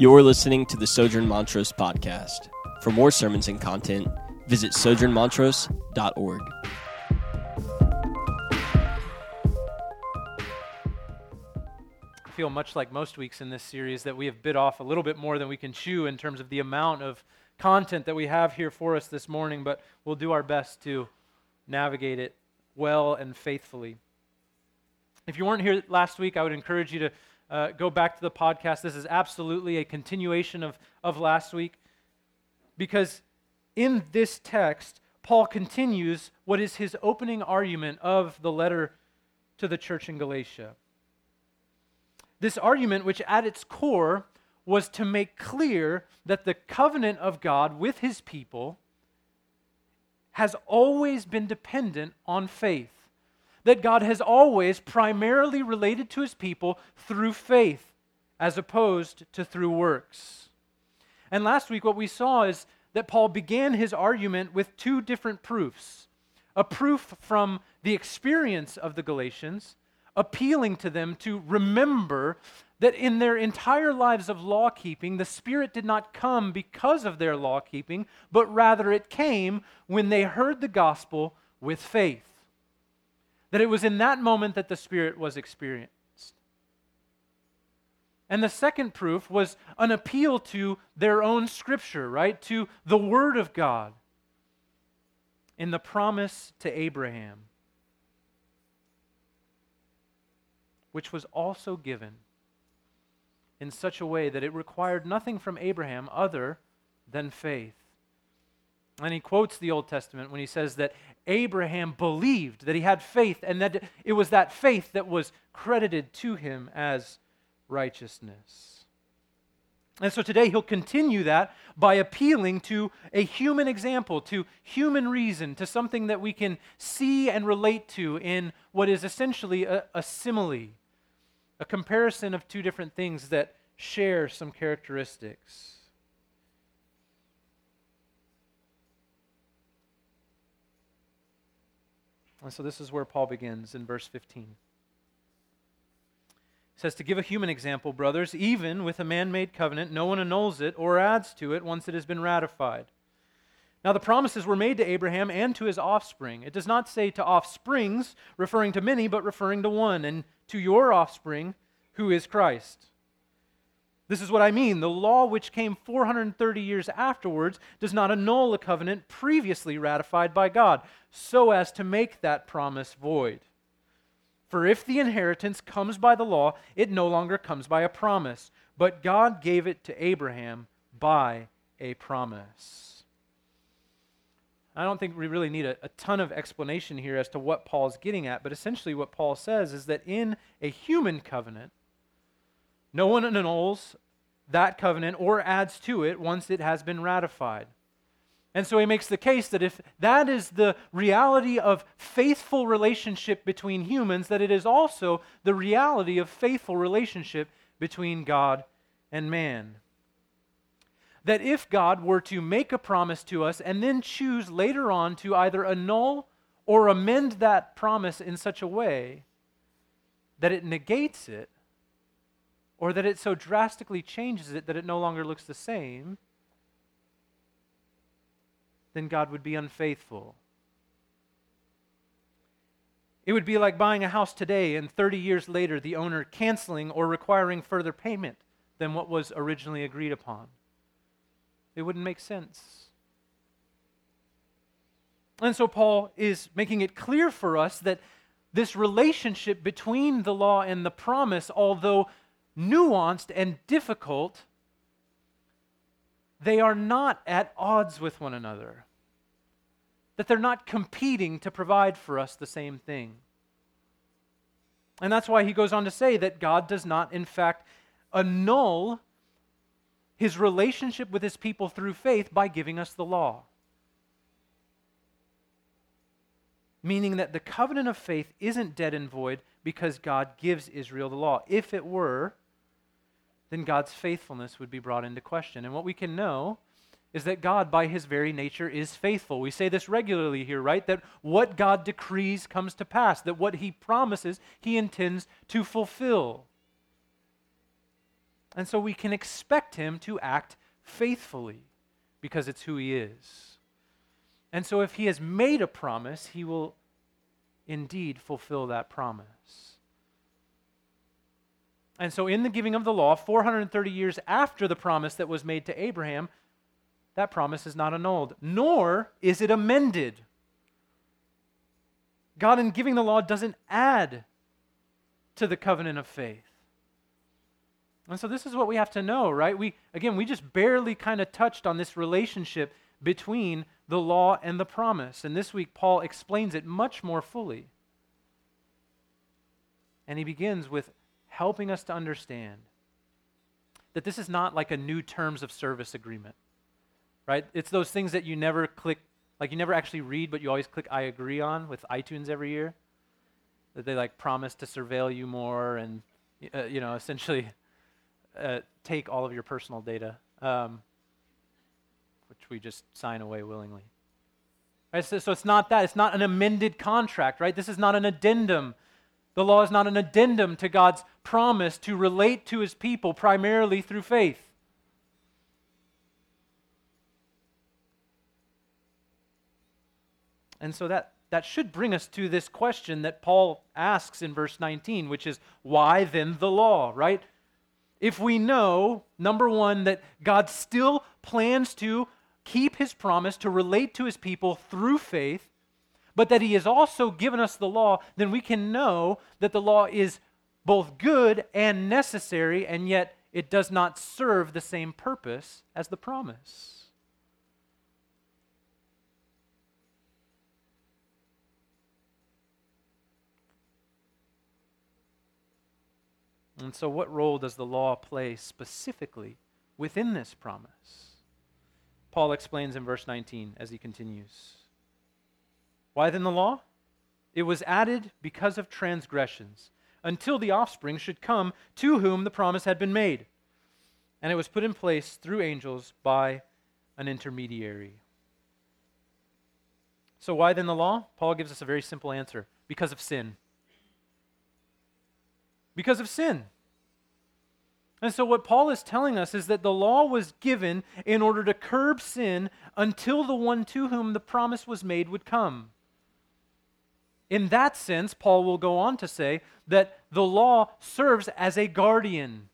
You're listening to the Sojourn Montrose podcast. For more sermons and content, visit sojournmontrose.org. I feel much like most weeks in this series that we have bit off a little bit more than we can chew in terms of the amount of content that we have here for us this morning, but we'll do our best to navigate it well and faithfully. If you weren't here last week, I would encourage you to uh, go back to the podcast. This is absolutely a continuation of, of last week because in this text, Paul continues what is his opening argument of the letter to the church in Galatia. This argument, which at its core was to make clear that the covenant of God with his people has always been dependent on faith that God has always primarily related to his people through faith as opposed to through works. And last week, what we saw is that Paul began his argument with two different proofs a proof from the experience of the Galatians, appealing to them to remember that in their entire lives of law keeping, the Spirit did not come because of their law keeping, but rather it came when they heard the gospel with faith. That it was in that moment that the Spirit was experienced. And the second proof was an appeal to their own scripture, right? To the Word of God in the promise to Abraham, which was also given in such a way that it required nothing from Abraham other than faith. And he quotes the Old Testament when he says that Abraham believed, that he had faith, and that it was that faith that was credited to him as righteousness. And so today he'll continue that by appealing to a human example, to human reason, to something that we can see and relate to in what is essentially a, a simile, a comparison of two different things that share some characteristics. And so this is where Paul begins in verse 15. He says, To give a human example, brothers, even with a man made covenant, no one annuls it or adds to it once it has been ratified. Now, the promises were made to Abraham and to his offspring. It does not say to offsprings, referring to many, but referring to one, and to your offspring, who is Christ. This is what I mean. The law, which came 430 years afterwards, does not annul a covenant previously ratified by God, so as to make that promise void. For if the inheritance comes by the law, it no longer comes by a promise, but God gave it to Abraham by a promise. I don't think we really need a, a ton of explanation here as to what Paul's getting at, but essentially what Paul says is that in a human covenant, no one annuls that covenant or adds to it once it has been ratified. And so he makes the case that if that is the reality of faithful relationship between humans, that it is also the reality of faithful relationship between God and man. That if God were to make a promise to us and then choose later on to either annul or amend that promise in such a way that it negates it, or that it so drastically changes it that it no longer looks the same, then God would be unfaithful. It would be like buying a house today and 30 years later the owner canceling or requiring further payment than what was originally agreed upon. It wouldn't make sense. And so Paul is making it clear for us that this relationship between the law and the promise, although nuanced and difficult, they are not at odds with one another. That they're not competing to provide for us the same thing. And that's why he goes on to say that God does not, in fact, annul his relationship with his people through faith by giving us the law. Meaning that the covenant of faith isn't dead and void because God gives Israel the law. If it were, then God's faithfulness would be brought into question. And what we can know is that God, by his very nature, is faithful. We say this regularly here, right? That what God decrees comes to pass, that what he promises, he intends to fulfill. And so we can expect him to act faithfully because it's who he is. And so if he has made a promise, he will indeed fulfill that promise. And so, in the giving of the law, 430 years after the promise that was made to Abraham, that promise is not annulled, nor is it amended. God, in giving the law, doesn't add to the covenant of faith. And so, this is what we have to know, right? We, again, we just barely kind of touched on this relationship between the law and the promise. And this week, Paul explains it much more fully. And he begins with helping us to understand that this is not like a new terms of service agreement, right? It's those things that you never click, like you never actually read, but you always click I agree on with iTunes every year. That they like promise to surveil you more and, uh, you know, essentially uh, take all of your personal data, um, which we just sign away willingly. Right? So, so it's not that. It's not an amended contract, right? This is not an addendum the law is not an addendum to God's promise to relate to his people primarily through faith. And so that, that should bring us to this question that Paul asks in verse 19, which is, why then the law, right? If we know, number one, that God still plans to keep his promise to relate to his people through faith, but that he has also given us the law, then we can know that the law is both good and necessary, and yet it does not serve the same purpose as the promise. And so, what role does the law play specifically within this promise? Paul explains in verse 19 as he continues. Why then the law? It was added because of transgressions, until the offspring should come to whom the promise had been made. And it was put in place through angels by an intermediary. So, why then the law? Paul gives us a very simple answer because of sin. Because of sin. And so, what Paul is telling us is that the law was given in order to curb sin until the one to whom the promise was made would come. In that sense, Paul will go on to say that the law serves as a guardian,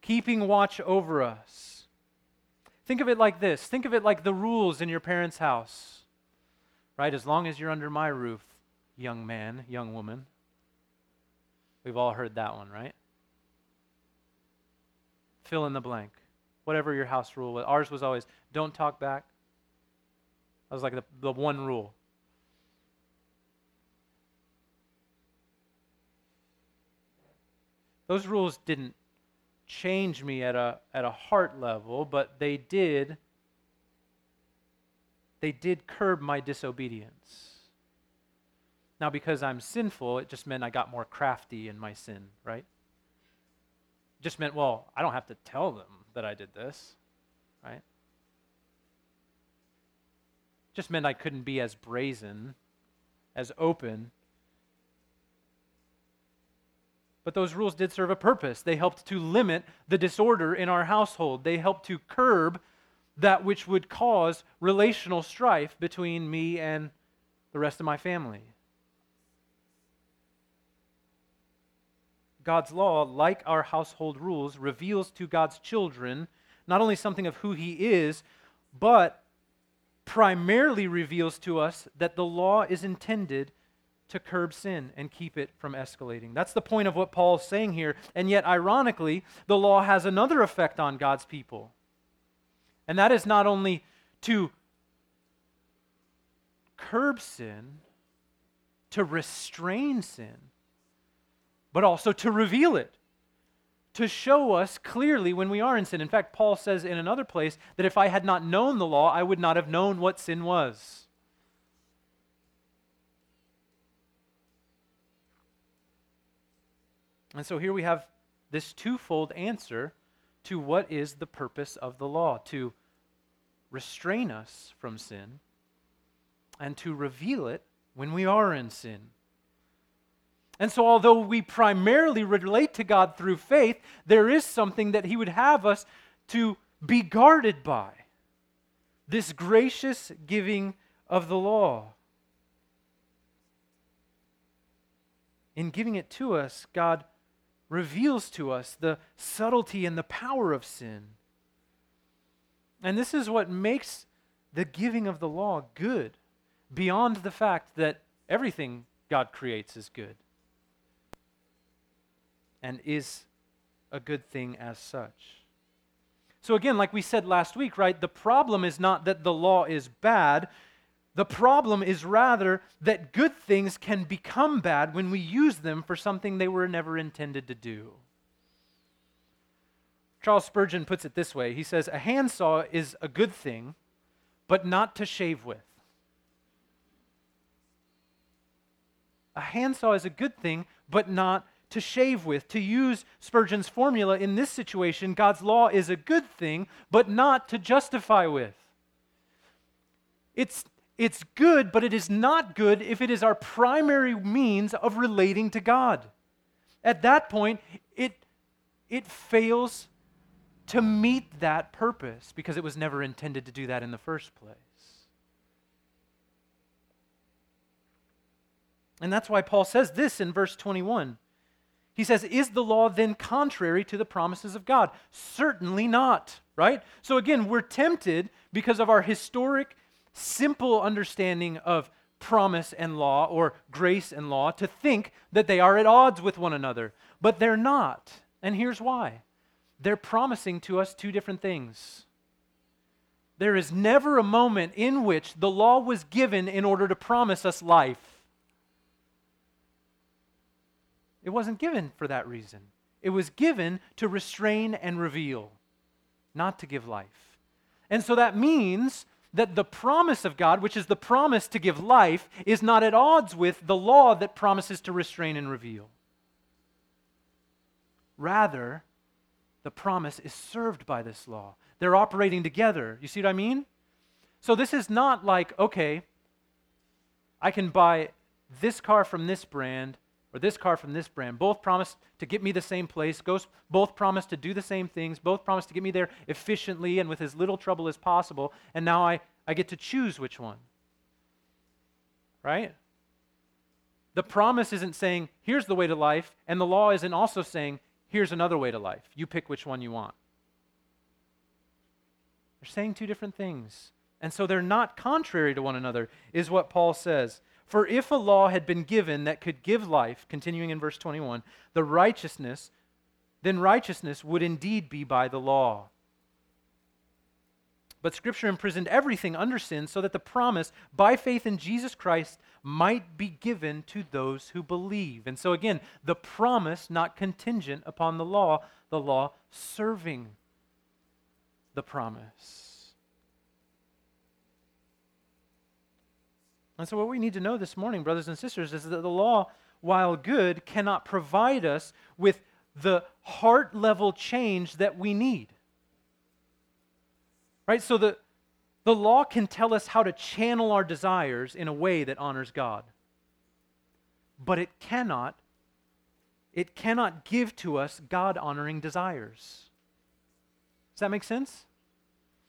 keeping watch over us. Think of it like this think of it like the rules in your parents' house, right? As long as you're under my roof, young man, young woman. We've all heard that one, right? Fill in the blank. Whatever your house rule was. Ours was always don't talk back. That was like the, the one rule. Those rules didn't change me at a, at a heart level, but they did they did curb my disobedience. Now, because I'm sinful, it just meant I got more crafty in my sin, right? It just meant, well, I don't have to tell them that I did this, right? Just meant I couldn't be as brazen, as open But those rules did serve a purpose. They helped to limit the disorder in our household, they helped to curb that which would cause relational strife between me and the rest of my family. God's law, like our household rules, reveals to God's children not only something of who He is, but primarily reveals to us that the law is intended to curb sin and keep it from escalating. That's the point of what Paul's saying here. And yet, ironically, the law has another effect on God's people. And that is not only to curb sin, to restrain sin, but also to reveal it, to show us clearly when we are in sin. In fact, Paul says in another place that if I had not known the law, I would not have known what sin was. And so here we have this twofold answer to what is the purpose of the law to restrain us from sin and to reveal it when we are in sin. And so, although we primarily relate to God through faith, there is something that He would have us to be guarded by this gracious giving of the law. In giving it to us, God reveals to us the subtlety and the power of sin. And this is what makes the giving of the law good, beyond the fact that everything God creates is good and is a good thing as such. So, again, like we said last week, right, the problem is not that the law is bad. The problem is rather that good things can become bad when we use them for something they were never intended to do. Charles Spurgeon puts it this way He says, A handsaw is a good thing, but not to shave with. A handsaw is a good thing, but not to shave with. To use Spurgeon's formula in this situation, God's law is a good thing, but not to justify with. It's, it's good, but it is not good if it is our primary means of relating to God. At that point, it, it fails to meet that purpose because it was never intended to do that in the first place. And that's why Paul says this in verse 21. He says, Is the law then contrary to the promises of God? Certainly not, right? So again, we're tempted because of our historic, simple understanding of promise and law or grace and law to think that they are at odds with one another. But they're not. And here's why they're promising to us two different things. There is never a moment in which the law was given in order to promise us life. It wasn't given for that reason. It was given to restrain and reveal, not to give life. And so that means that the promise of God, which is the promise to give life, is not at odds with the law that promises to restrain and reveal. Rather, the promise is served by this law. They're operating together. You see what I mean? So this is not like, okay, I can buy this car from this brand or this car from this brand. Both promise to get me the same place. Both promise to do the same things. Both promise to get me there efficiently and with as little trouble as possible. And now I, I get to choose which one. Right? The promise isn't saying, here's the way to life, and the law isn't also saying, here's another way to life. You pick which one you want. They're saying two different things. And so they're not contrary to one another, is what Paul says. For if a law had been given that could give life, continuing in verse 21, the righteousness, then righteousness would indeed be by the law. But Scripture imprisoned everything under sin so that the promise by faith in Jesus Christ might be given to those who believe. And so, again, the promise not contingent upon the law, the law serving the promise. And so, what we need to know this morning, brothers and sisters, is that the law, while good, cannot provide us with the heart level change that we need. Right? So, the, the law can tell us how to channel our desires in a way that honors God. But it cannot, it cannot give to us God honoring desires. Does that make sense?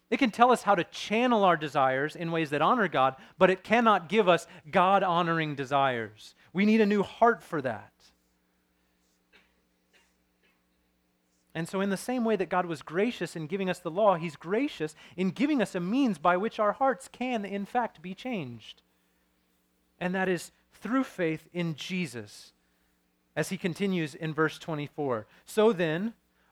It can tell us how to channel our desires in ways that honor God, but it cannot give us God honoring desires. We need a new heart for that. And so, in the same way that God was gracious in giving us the law, He's gracious in giving us a means by which our hearts can, in fact, be changed. And that is through faith in Jesus. As He continues in verse 24. So then,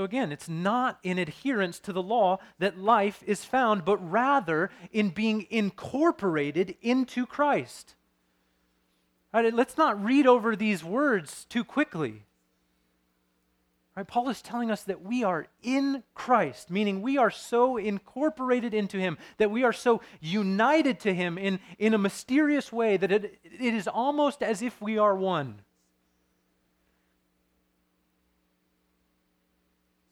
So again, it's not in adherence to the law that life is found, but rather in being incorporated into Christ. Right, let's not read over these words too quickly. Right? Paul is telling us that we are in Christ, meaning we are so incorporated into him, that we are so united to him in, in a mysterious way that it, it is almost as if we are one.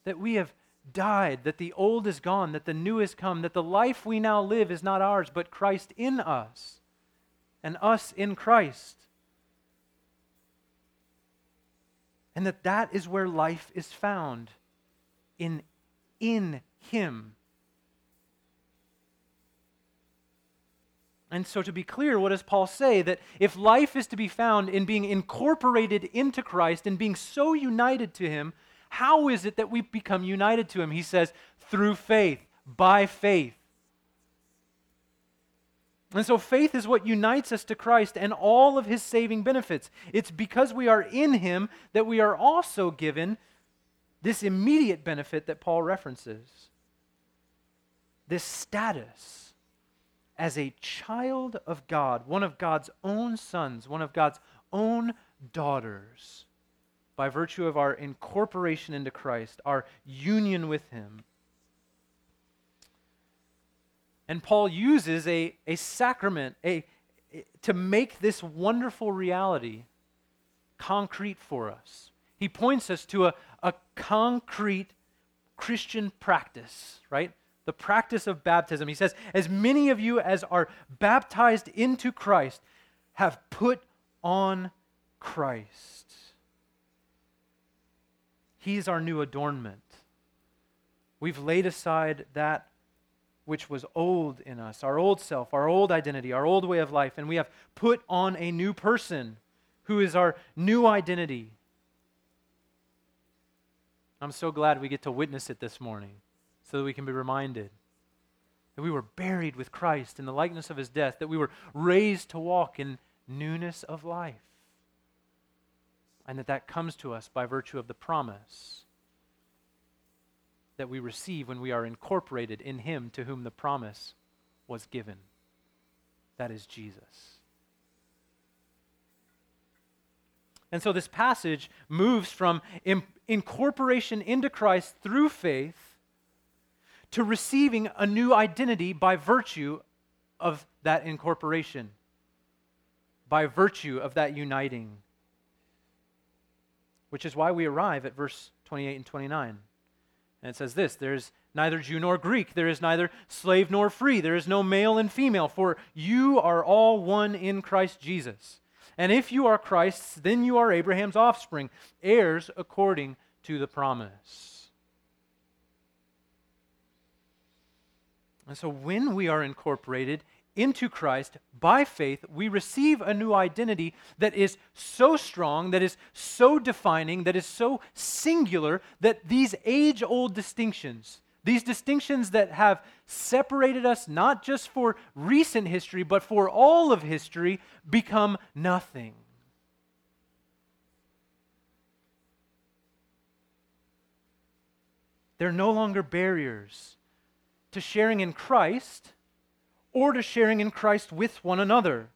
That we have died, that the old is gone, that the new has come, that the life we now live is not ours, but Christ in us, and us in Christ. And that that is where life is found in in him. And so, to be clear, what does Paul say? That if life is to be found in being incorporated into Christ and being so united to Him, how is it that we become united to Him? He says, through faith, by faith. And so faith is what unites us to Christ and all of his saving benefits. It's because we are in him that we are also given this immediate benefit that Paul references this status as a child of God, one of God's own sons, one of God's own daughters by virtue of our incorporation into Christ, our union with Him. And Paul uses a, a sacrament a, a, to make this wonderful reality concrete for us. He points us to a, a concrete Christian practice, right? The practice of baptism. He says, As many of you as are baptized into Christ have put on Christ. He's our new adornment. We've laid aside that which was old in us, our old self, our old identity, our old way of life, and we have put on a new person who is our new identity. I'm so glad we get to witness it this morning so that we can be reminded that we were buried with Christ in the likeness of his death, that we were raised to walk in newness of life and that that comes to us by virtue of the promise that we receive when we are incorporated in Him to whom the promise was given. That is Jesus. And so this passage moves from incorporation into Christ through faith to receiving a new identity by virtue of that incorporation, by virtue of that uniting which is why we arrive at verse 28 and 29. And it says this There's neither Jew nor Greek, there is neither slave nor free, there is no male and female, for you are all one in Christ Jesus. And if you are Christ's, then you are Abraham's offspring, heirs according to the promise. And so when we are incorporated into Christ by faith, we receive a new identity that is so strong, that is so defining, that is so singular that these age old distinctions, these distinctions that have separated us not just for recent history, but for all of history, become nothing. They're no longer barriers to sharing in Christ or to sharing in Christ with one another.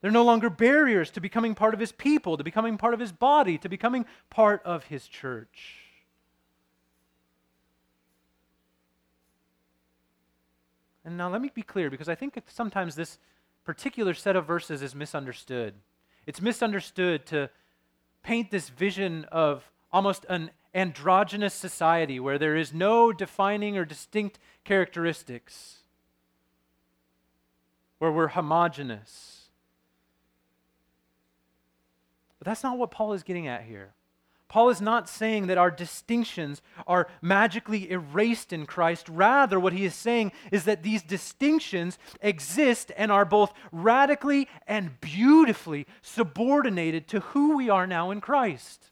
They're no longer barriers to becoming part of his people, to becoming part of his body, to becoming part of his church. And now let me be clear because I think sometimes this particular set of verses is misunderstood. It's misunderstood to paint this vision of almost an androgynous society where there is no defining or distinct characteristics where we're homogenous. But that's not what Paul is getting at here. Paul is not saying that our distinctions are magically erased in Christ. Rather, what he is saying is that these distinctions exist and are both radically and beautifully subordinated to who we are now in Christ.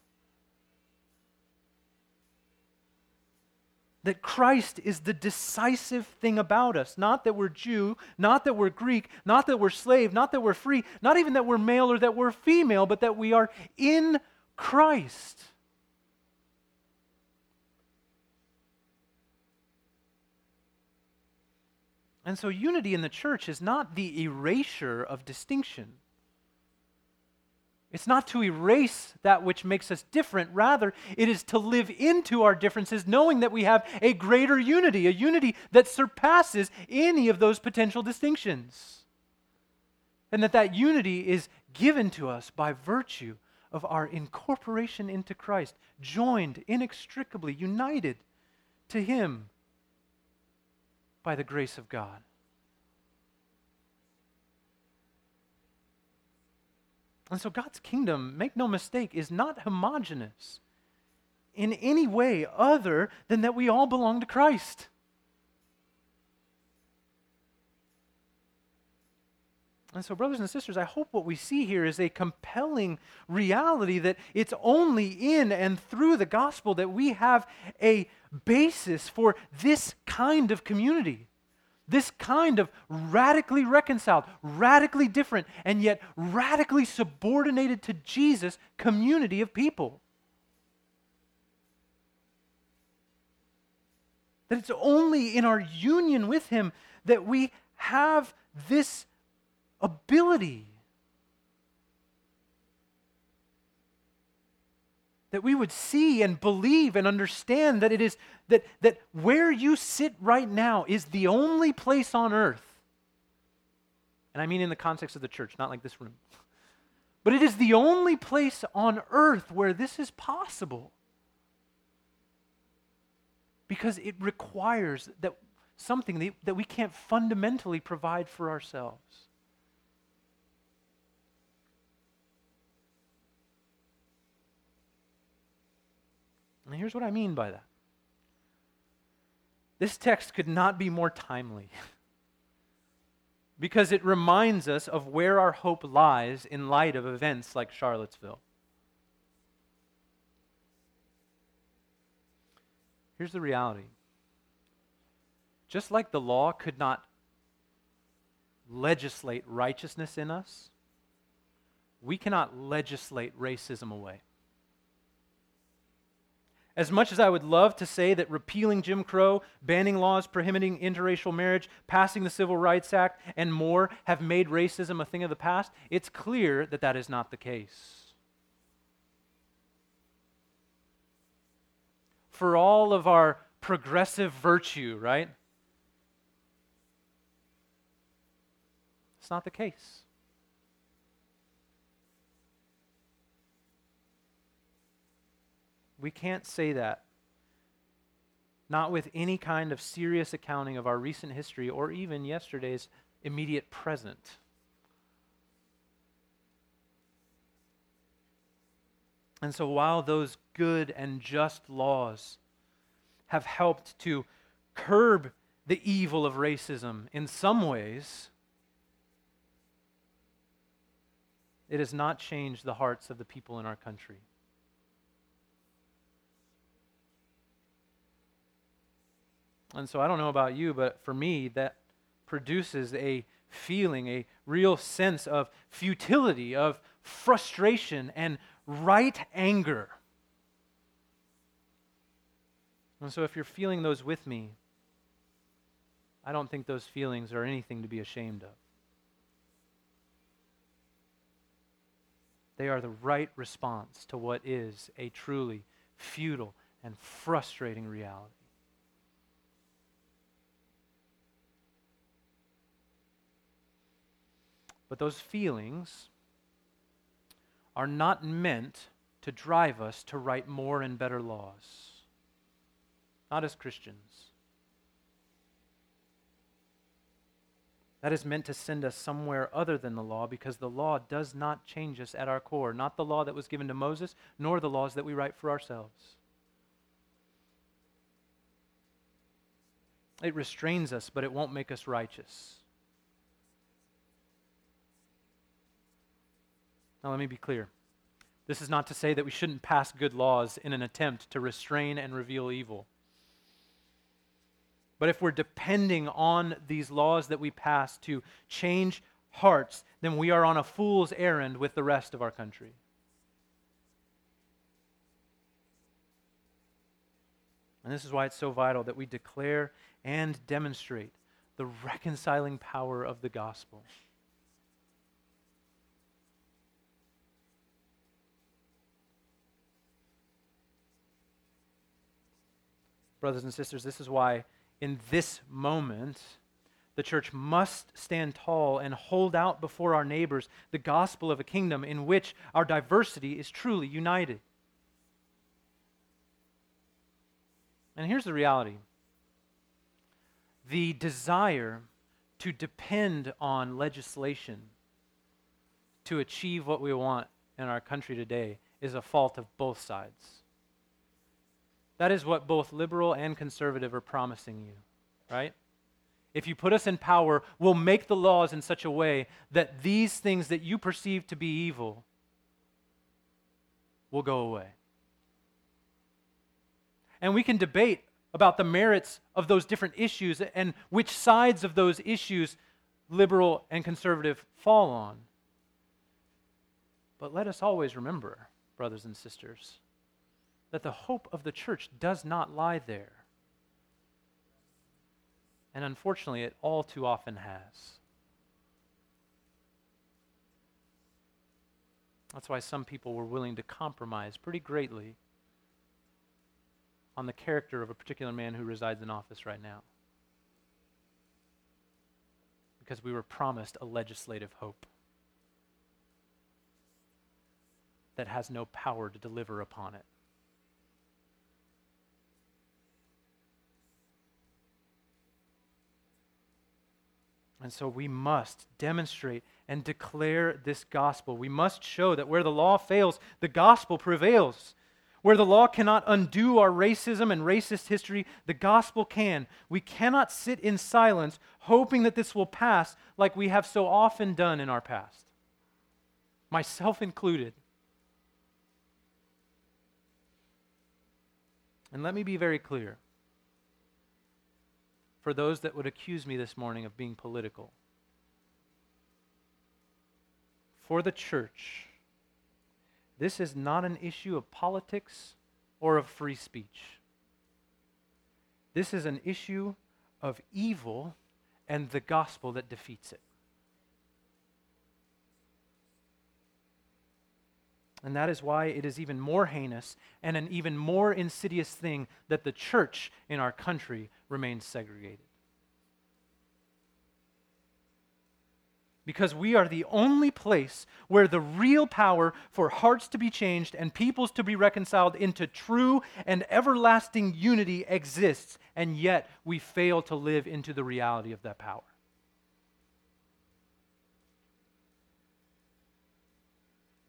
That Christ is the decisive thing about us. Not that we're Jew, not that we're Greek, not that we're slave, not that we're free, not even that we're male or that we're female, but that we are in Christ. And so, unity in the church is not the erasure of distinction. It's not to erase that which makes us different. Rather, it is to live into our differences, knowing that we have a greater unity, a unity that surpasses any of those potential distinctions. And that that unity is given to us by virtue of our incorporation into Christ, joined inextricably, united to Him by the grace of God. And so God's kingdom, make no mistake, is not homogenous in any way other than that we all belong to Christ. And so, brothers and sisters, I hope what we see here is a compelling reality that it's only in and through the gospel that we have a basis for this kind of community. This kind of radically reconciled, radically different, and yet radically subordinated to Jesus community of people. That it's only in our union with Him that we have this ability. That we would see and believe and understand that it is that, that where you sit right now is the only place on earth. And I mean in the context of the church, not like this room. But it is the only place on earth where this is possible. Because it requires that something that, we can't fundamentally provide for ourselves. And here's what I mean by that this text could not be more timely because it reminds us of where our hope lies in light of events like Charlottesville. Here's the reality just like the law could not legislate righteousness in us, we cannot legislate racism away. As much as I would love to say that repealing Jim Crow, banning laws prohibiting interracial marriage, passing the Civil Rights Act, and more have made racism a thing of the past, it's clear that that is not the case. For all of our progressive virtue, right? It's not the case. We can't say that. Not with any kind of serious accounting of our recent history or even yesterday's immediate present. And so, while those good and just laws have helped to curb the evil of racism in some ways, it has not changed the hearts of the people in our country. And so I don't know about you, but for me, that produces a feeling, a real sense of futility, of frustration, and right anger. And so if you're feeling those with me, I don't think those feelings are anything to be ashamed of. They are the right response to what is a truly futile and frustrating reality. But those feelings are not meant to drive us to write more and better laws. Not as Christians. That is meant to send us somewhere other than the law because the law does not change us at our core. Not the law that was given to Moses, nor the laws that we write for ourselves. It restrains us, but it won't make us righteous. Now, let me be clear. This is not to say that we shouldn't pass good laws in an attempt to restrain and reveal evil. But if we're depending on these laws that we pass to change hearts, then we are on a fool's errand with the rest of our country. And this is why it's so vital that we declare and demonstrate the reconciling power of the gospel. Brothers and sisters, this is why in this moment, the church must stand tall and hold out before our neighbors the gospel of a kingdom in which our diversity is truly united. And here's the reality the desire to depend on legislation to achieve what we want in our country today is a fault of both sides. That is what both liberal and conservative are promising you, right? If you put us in power, we'll make the laws in such a way that these things that you perceive to be evil will go away. And we can debate about the merits of those different issues and which sides of those issues liberal and conservative fall on. But let us always remember, brothers and sisters, that the hope of the church does not lie there. And unfortunately, it all too often has. That's why some people were willing to compromise pretty greatly on the character of a particular man who resides in office right now. Because we were promised a legislative hope that has no power to deliver upon it. And so we must demonstrate and declare this gospel. We must show that where the law fails, the gospel prevails. Where the law cannot undo our racism and racist history, the gospel can. We cannot sit in silence hoping that this will pass like we have so often done in our past, myself included. And let me be very clear for those that would accuse me this morning of being political. For the church, this is not an issue of politics or of free speech. This is an issue of evil and the gospel that defeats it. And that is why it is even more heinous and an even more insidious thing that the church in our country remains segregated. Because we are the only place where the real power for hearts to be changed and peoples to be reconciled into true and everlasting unity exists, and yet we fail to live into the reality of that power.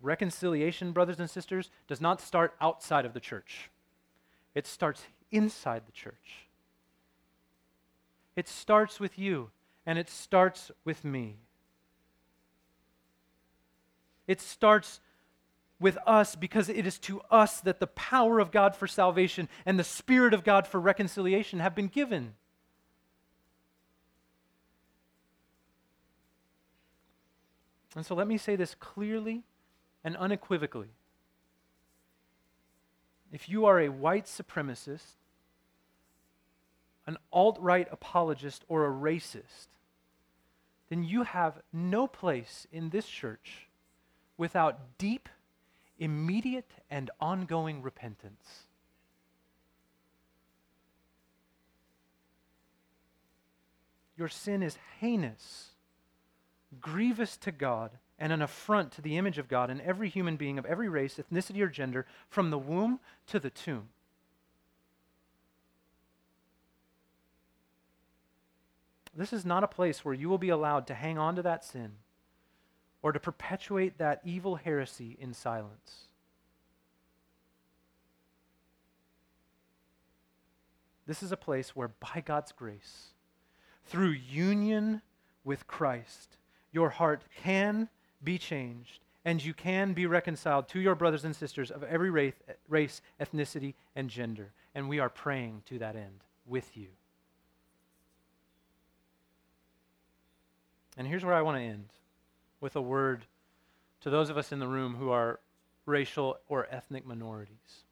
Reconciliation, brothers and sisters, does not start outside of the church, it starts inside the church. It starts with you, and it starts with me. It starts with us because it is to us that the power of God for salvation and the Spirit of God for reconciliation have been given. And so let me say this clearly and unequivocally. If you are a white supremacist, an alt right apologist, or a racist, then you have no place in this church without deep, immediate, and ongoing repentance. Your sin is heinous, grievous to God and an affront to the image of God in every human being of every race, ethnicity, or gender, from the womb to the tomb. This is not a place where you will be allowed to hang on to that sin or to perpetuate that evil heresy in silence. This is a place where, by God's grace, through union with Christ, your heart can be changed, and you can be reconciled to your brothers and sisters of every race, race, ethnicity, and gender. And we are praying to that end with you. And here's where I want to end with a word to those of us in the room who are racial or ethnic minorities.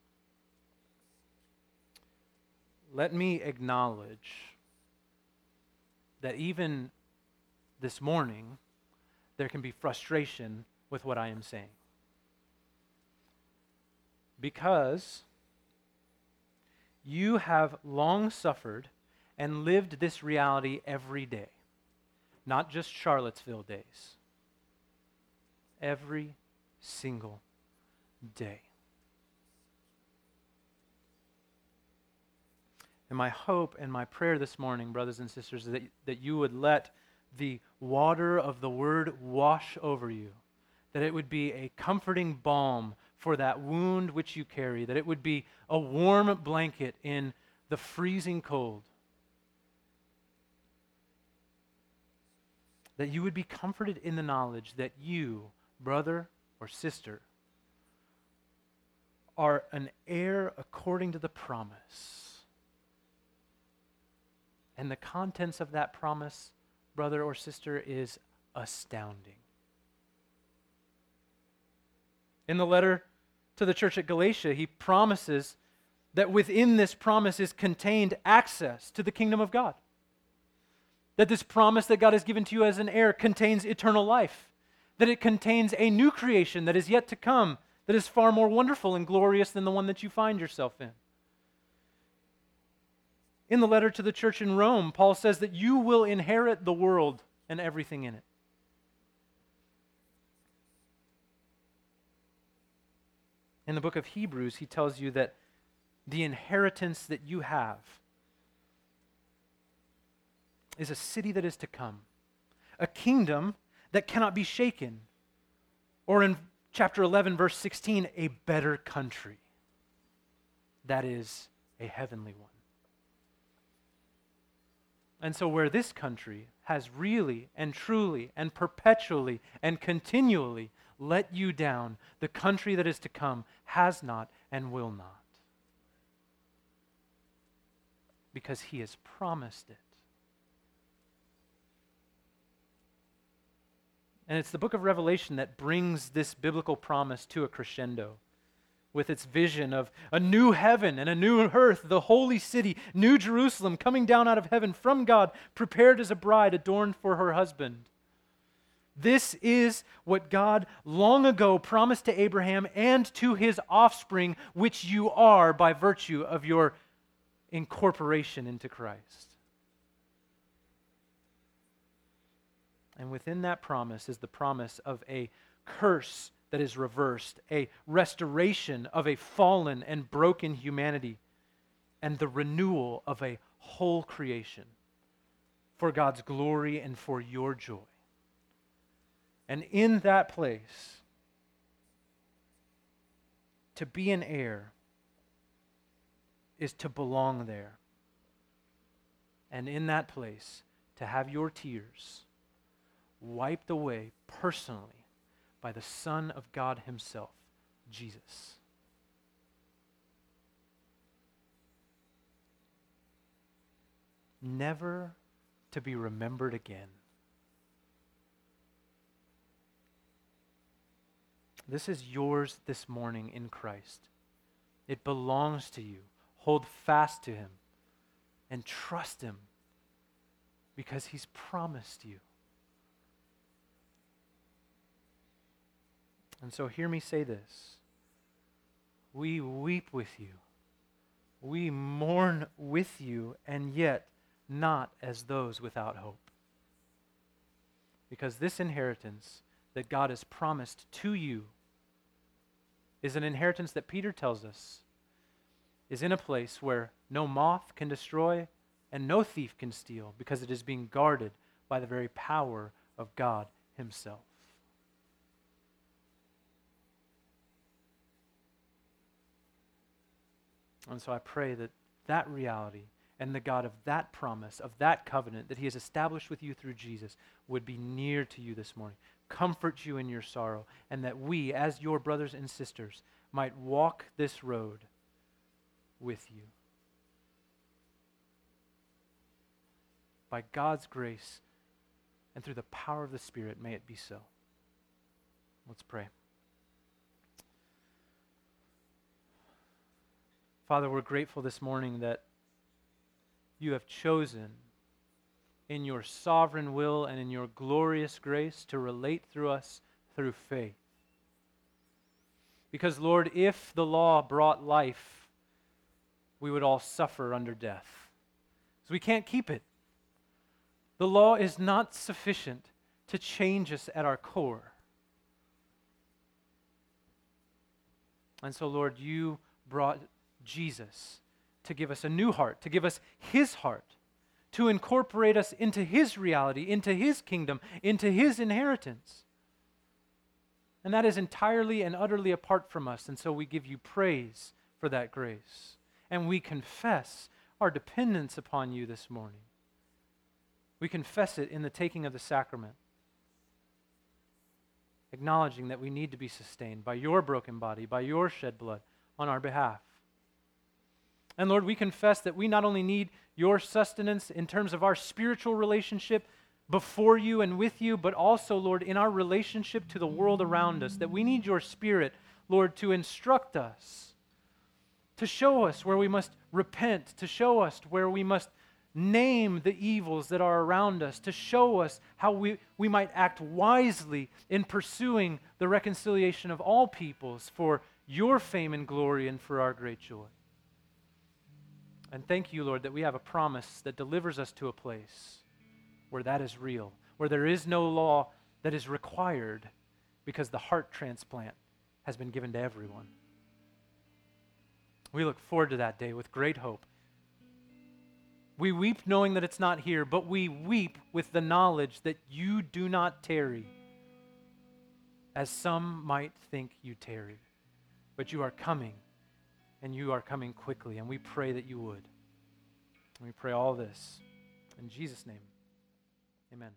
Let me acknowledge that even this morning, there can be frustration with what I am saying. Because you have long suffered and lived this reality every day, not just Charlottesville days. Every single day. And my hope and my prayer this morning, brothers and sisters, is that, that you would let the water of the word wash over you, that it would be a comforting balm for that wound which you carry, that it would be a warm blanket in the freezing cold. That you would be comforted in the knowledge that you, brother or sister, are an heir according to the promise and the contents of that promise, brother or sister, is astounding. In the letter to the church at Galatia, he promises that within this promise is contained access to the kingdom of God. That this promise that God has given to you as an heir contains eternal life. That it contains a new creation that is yet to come, that is far more wonderful and glorious than the one that you find yourself in. In the letter to the church in Rome, Paul says that you will inherit the world and everything in it. In the book of Hebrews, he tells you that the inheritance that you have is a city that is to come, a kingdom that cannot be shaken. Or in chapter 11, verse 16, a better country. That is a heavenly one. And so, where this country has really and truly and perpetually and continually let you down, the country that is to come has not and will not. Because he has promised it. And it's the book of Revelation that brings this biblical promise to a crescendo with its vision of a new heaven and a new earth, the holy city, New Jerusalem, coming down out of heaven from God, prepared as a bride adorned for her husband. This is what God long ago promised to Abraham and to his offspring, which you are by virtue of your incorporation into Christ. And within that promise is the promise of a curse that is reversed, a restoration of a fallen and broken humanity, and the renewal of a whole creation for God's glory and for your joy. And in that place, to be an heir is to belong there. And in that place, to have your tears wiped away personally by the Son of God Himself, Jesus. Never to be remembered again. This is yours this morning in Christ. It belongs to you. Hold fast to Him and trust Him because He's promised you. And so hear me say this We weep with you, we mourn with you, and yet not as those without hope. Because this inheritance that God has promised to you is an inheritance that Peter tells us is in a place where no moth can destroy and no thief can steal because it is being guarded by the very power of God Himself. And so I pray that that reality and the God of that promise, of that covenant that He has established with you through Jesus, would be near to you this morning, comfort you in your sorrow, and that we, as your brothers and sisters, might walk this road with you. By God's grace and through the power of the Spirit, may it be so. Let's pray. Father, we're grateful this morning that you have chosen in your sovereign will and in your glorious grace to relate through us through faith. Because, Lord, if the law brought life, we would all suffer under death. Because we can't keep it. The law is not sufficient to change us at our core. And so, Lord, you brought Jesus to give us a new heart, to give us his heart, to incorporate us into his reality, into his kingdom, into his inheritance. And that is entirely and utterly apart from us. And so we give you praise for that grace. And we confess our dependence upon you this morning. We confess it in the taking of the sacrament, acknowledging that we need to be sustained by your broken body, by your shed blood on our behalf. And Lord, we confess that we not only need your sustenance in terms of our spiritual relationship before you and with you, but also, Lord, in our relationship to the world around us, that we need your Spirit, Lord, to instruct us, to show us where we must repent, to show us where we must name the evils that are around us, to show us how we, we might act wisely in pursuing the reconciliation of all peoples for your fame and glory and for our great joy. And thank you, Lord, that we have a promise that delivers us to a place where that is real, where there is no law that is required because the heart transplant has been given to everyone. We look forward to that day with great hope. We weep knowing that it's not here, but we weep with the knowledge that you do not tarry, as some might think you tarry. But you are coming, and you are coming quickly, and we pray that you would. And we pray all this in Jesus' name. Amen.